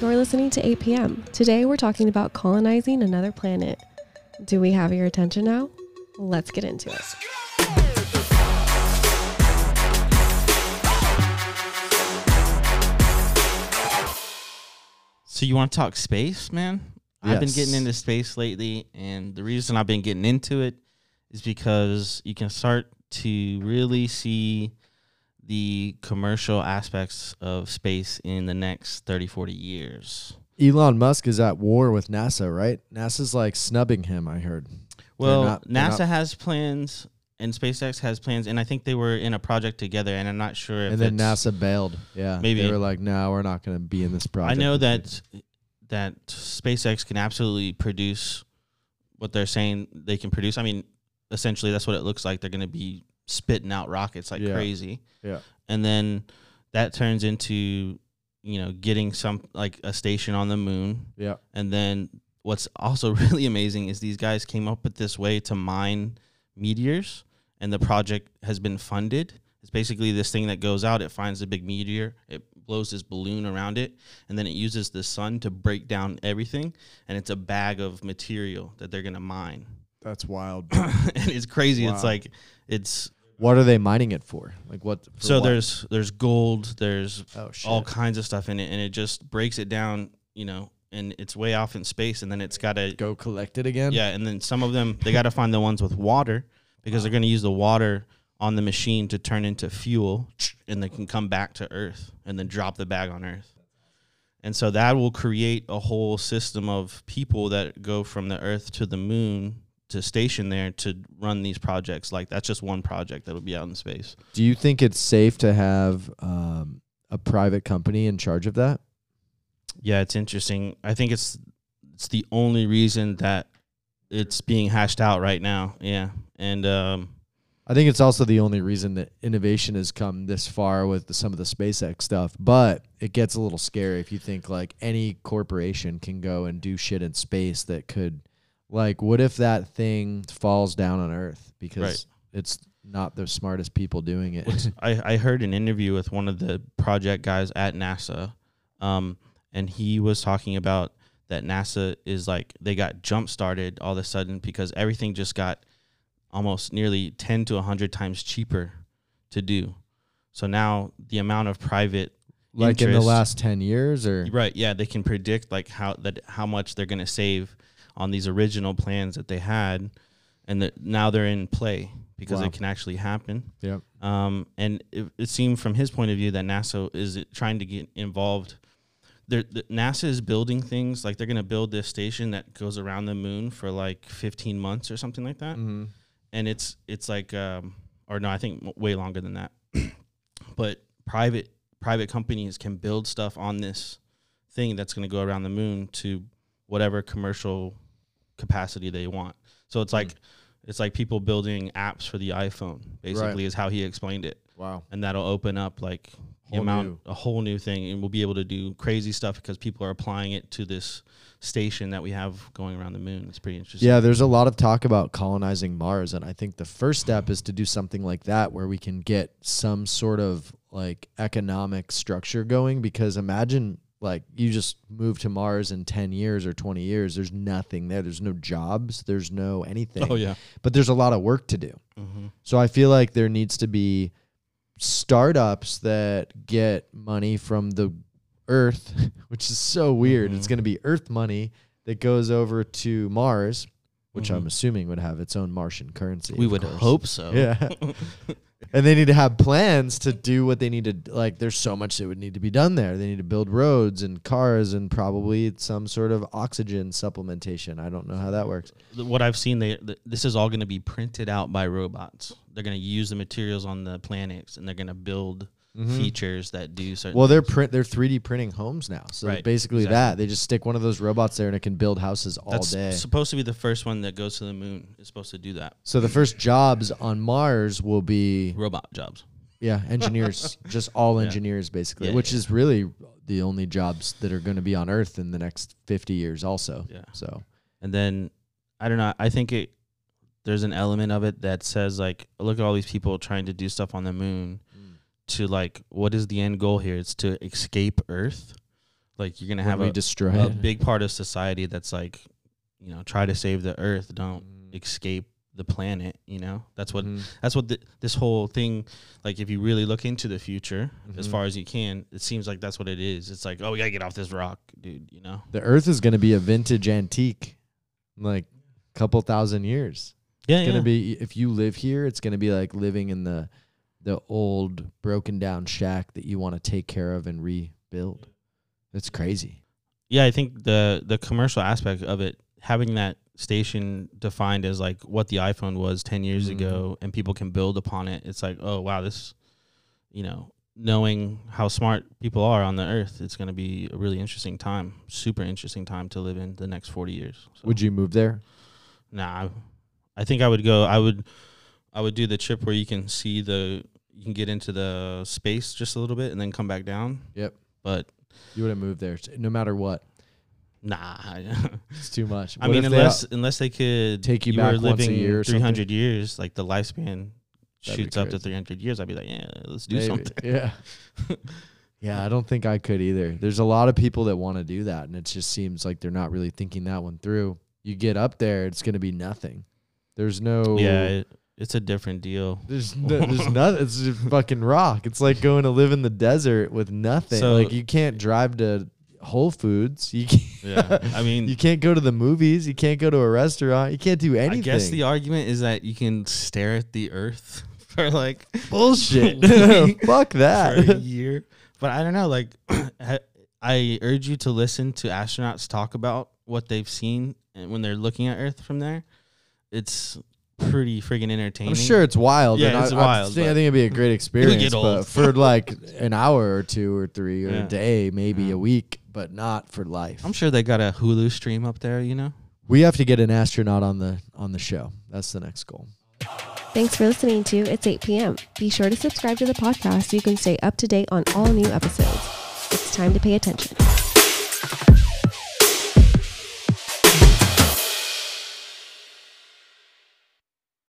You're listening to 8 p.m. Today we're talking about colonizing another planet. Do we have your attention now? Let's get into it. So you want to talk space, man? I've been getting into space lately, and the reason I've been getting into it is because you can start to really see the commercial aspects of space in the next 30, 40 years. Elon Musk is at war with NASA, right? NASA's like snubbing him, I heard. Well, not- NASA has plans and SpaceX has plans, and I think they were in a project together, and I'm not sure if And then NASA bailed. Yeah. Maybe. They were like, no, we're not going to be in this project." I know with you." that that SpaceX can absolutely produce what they're saying they can produce. I mean, essentially that's what it looks like. They're going to be spitting out rockets like Yeah. crazy. Yeah. And then that turns into you know getting some like a station on the moon. Yeah. And then what's also really amazing is these guys came up with this way to mine meteors and the project has been funded. It's basically this thing that goes out, it finds a big meteor, it blows this balloon around it, and then it uses the sun to break down everything. And it's a bag of material that they're gonna mine. That's wild. and it's crazy. It's like it's what are they mining it for? Like what? for so what? there's there's gold, there's oh, all kinds of stuff in it, and it just breaks it down, you know, and it's way off in space, and then it's got to Go collect it again? yeah, and then some of them they got to find the ones with water because they're going to use the water on the machine to turn into fuel, and they can come back to Earth and then drop the bag on Earth. And so that will create a whole system of people that go from the Earth to the moon to station there to run these projects. Like that's just one project that'll be out in space. Do you think it's safe to have um, a private company in charge of that? Yeah, it's interesting. I think it's it's the only reason that it's being hashed out right now. Yeah, and um, I think it's also the only reason that innovation has come this far with the, some of the SpaceX stuff. But it gets a little scary if you think like any corporation can go and do shit in space that could, like, what if that thing falls down on Earth because Right. it's not the smartest people doing it? I, I heard an interview with one of the project guys at NASA, um, and he was talking about that NASA is like they got jump started all of a sudden because everything just got almost nearly 10 to 100 times cheaper to do. So now the amount of private like in the last ten years, or right, yeah, they can predict like how that how much they're going to save on these original plans that they had and that now they're in play because Wow. it can actually happen. Yep. Um, and it, it seemed from his point of view that NASA is trying to get involved. They're, the, NASA is building things like they're going to build this station that goes around the moon for like 15 months or something like that. Mhm. And it's it's like um, or no, I think way longer than that. but private private companies can build stuff on this thing that's going to go around the moon to whatever commercial capacity they want. So it's hmm. like it's like people building apps for the iPhone. Basically, is how he explained it, wow, and that'll open up like the Whole amount new. a whole new thing, and we'll be able to do crazy stuff because people are applying it to this station that we have going around the moon. It's pretty interesting. Yeah, there's a lot of talk about colonizing Mars, and I think the first step is to do something like that where we can get some sort of like economic structure going. Because imagine like you just move to Mars in 10 years or 20 years, there's nothing there. There's no jobs, there's no anything. Oh yeah. But there's a lot of work to do. hmm So I feel like there needs to be startups that get money from the earth, which is so weird. It's Mhm. going to be earth money that goes over to Mars, which I'm Mhm. assuming would have its own Martian currency. We would course. hope so. Yeah. and they need to have plans to do what they need to like there's so much that would need to be done there. They need to build roads and cars and probably some sort of oxygen supplementation. I don't know how that works. What I've seen, they th- this is all going to be printed out by robots. They're going to use the materials on the planets, and they're going to build Mhm. features that do certain. Well, they're things. print they're 3D printing homes now. So Right, basically exactly. that they just stick one of those robots there and it can build houses all That's day. supposed to be the first one that goes to the moon. is supposed to do that. So the first jobs on Mars will be Robot jobs. yeah, engineers, just all Yeah. engineers basically, Yeah, which yeah. is really the only jobs that are going to be on Earth in the next 50 years also. Yeah. So And then I don't know. I think it. There's an element of it that says like, look at all these people trying to do stuff on the moon. To like, what is the end goal here? It's to escape Earth. Like you're gonna have a, destroy a it. big part of society that's like, you know, try to save the earth, don't Mm. escape the planet. You know, that's what Mhm. that's what th- this whole thing. Like, if you really look into the future as Mhm. far as you can, it seems like that's what it is. It's like, oh, we gotta get off this rock, dude. You know? The Earth is going to be a vintage antique, like a couple thousand years. Yeah, It's gonna be if you live here, it's gonna be like living in the the old broken down shack that you want to take care of and rebuild. It's crazy. yeah. I think the the commercial aspect of it, having that station defined as like what the iPhone was ten years Mhm. ago, and people can build upon it. It's like, oh wow, this, you know, knowing how smart people are on the earth, it's gonna be a really interesting time, super interesting time to live in the next forty years. So. Would you move there? Nah, I- I think I would go. I would, I would do the trip where you can see the, you can get into the space just a little bit and then come back down. Yep. But You wouldn't move there, no matter what. nah, It's too much. I What mean, if they- unless unless they could take you were back once a year three hundred years, like the lifespan That'd shoots up to three hundred years, I'd be like, yeah, let's do Maybe. something. Yeah. yeah, I don't think I could either. There's a lot of people that want to do that, and it just seems like they're not really thinking that one through. You get up there, it's going to be nothing. There's no. Yeah, it, it's a different deal. There's no, there's nothing. It's just fucking rock. It's like going to live in the desert with nothing. So- like you can't drive to Whole Foods. You can't, Yeah, I mean, you can't go to the movies. You can't go to a restaurant. You can't do anything. I guess the argument is that you can stare at the Earth for like bullshit. Fuck for a that. year. But I don't know. Like, I urge you to listen to astronauts talk about what they've seen and when they're looking at Earth from there. It's pretty friggin' entertaining. I'm sure it's wild. Yeah, and it's I, wild, I think, I think it'd be a great experience. old. But for like an hour or two or three or Yeah. a day, maybe Yeah. a week, but not for life. I'm sure they got a Hulu stream up there. You know. we have to get an astronaut on the on the show. That's the next goal. Thanks for listening to It's 8 p.m. Be sure to subscribe to the podcast so you can stay up to date on all new episodes. It's time to pay attention.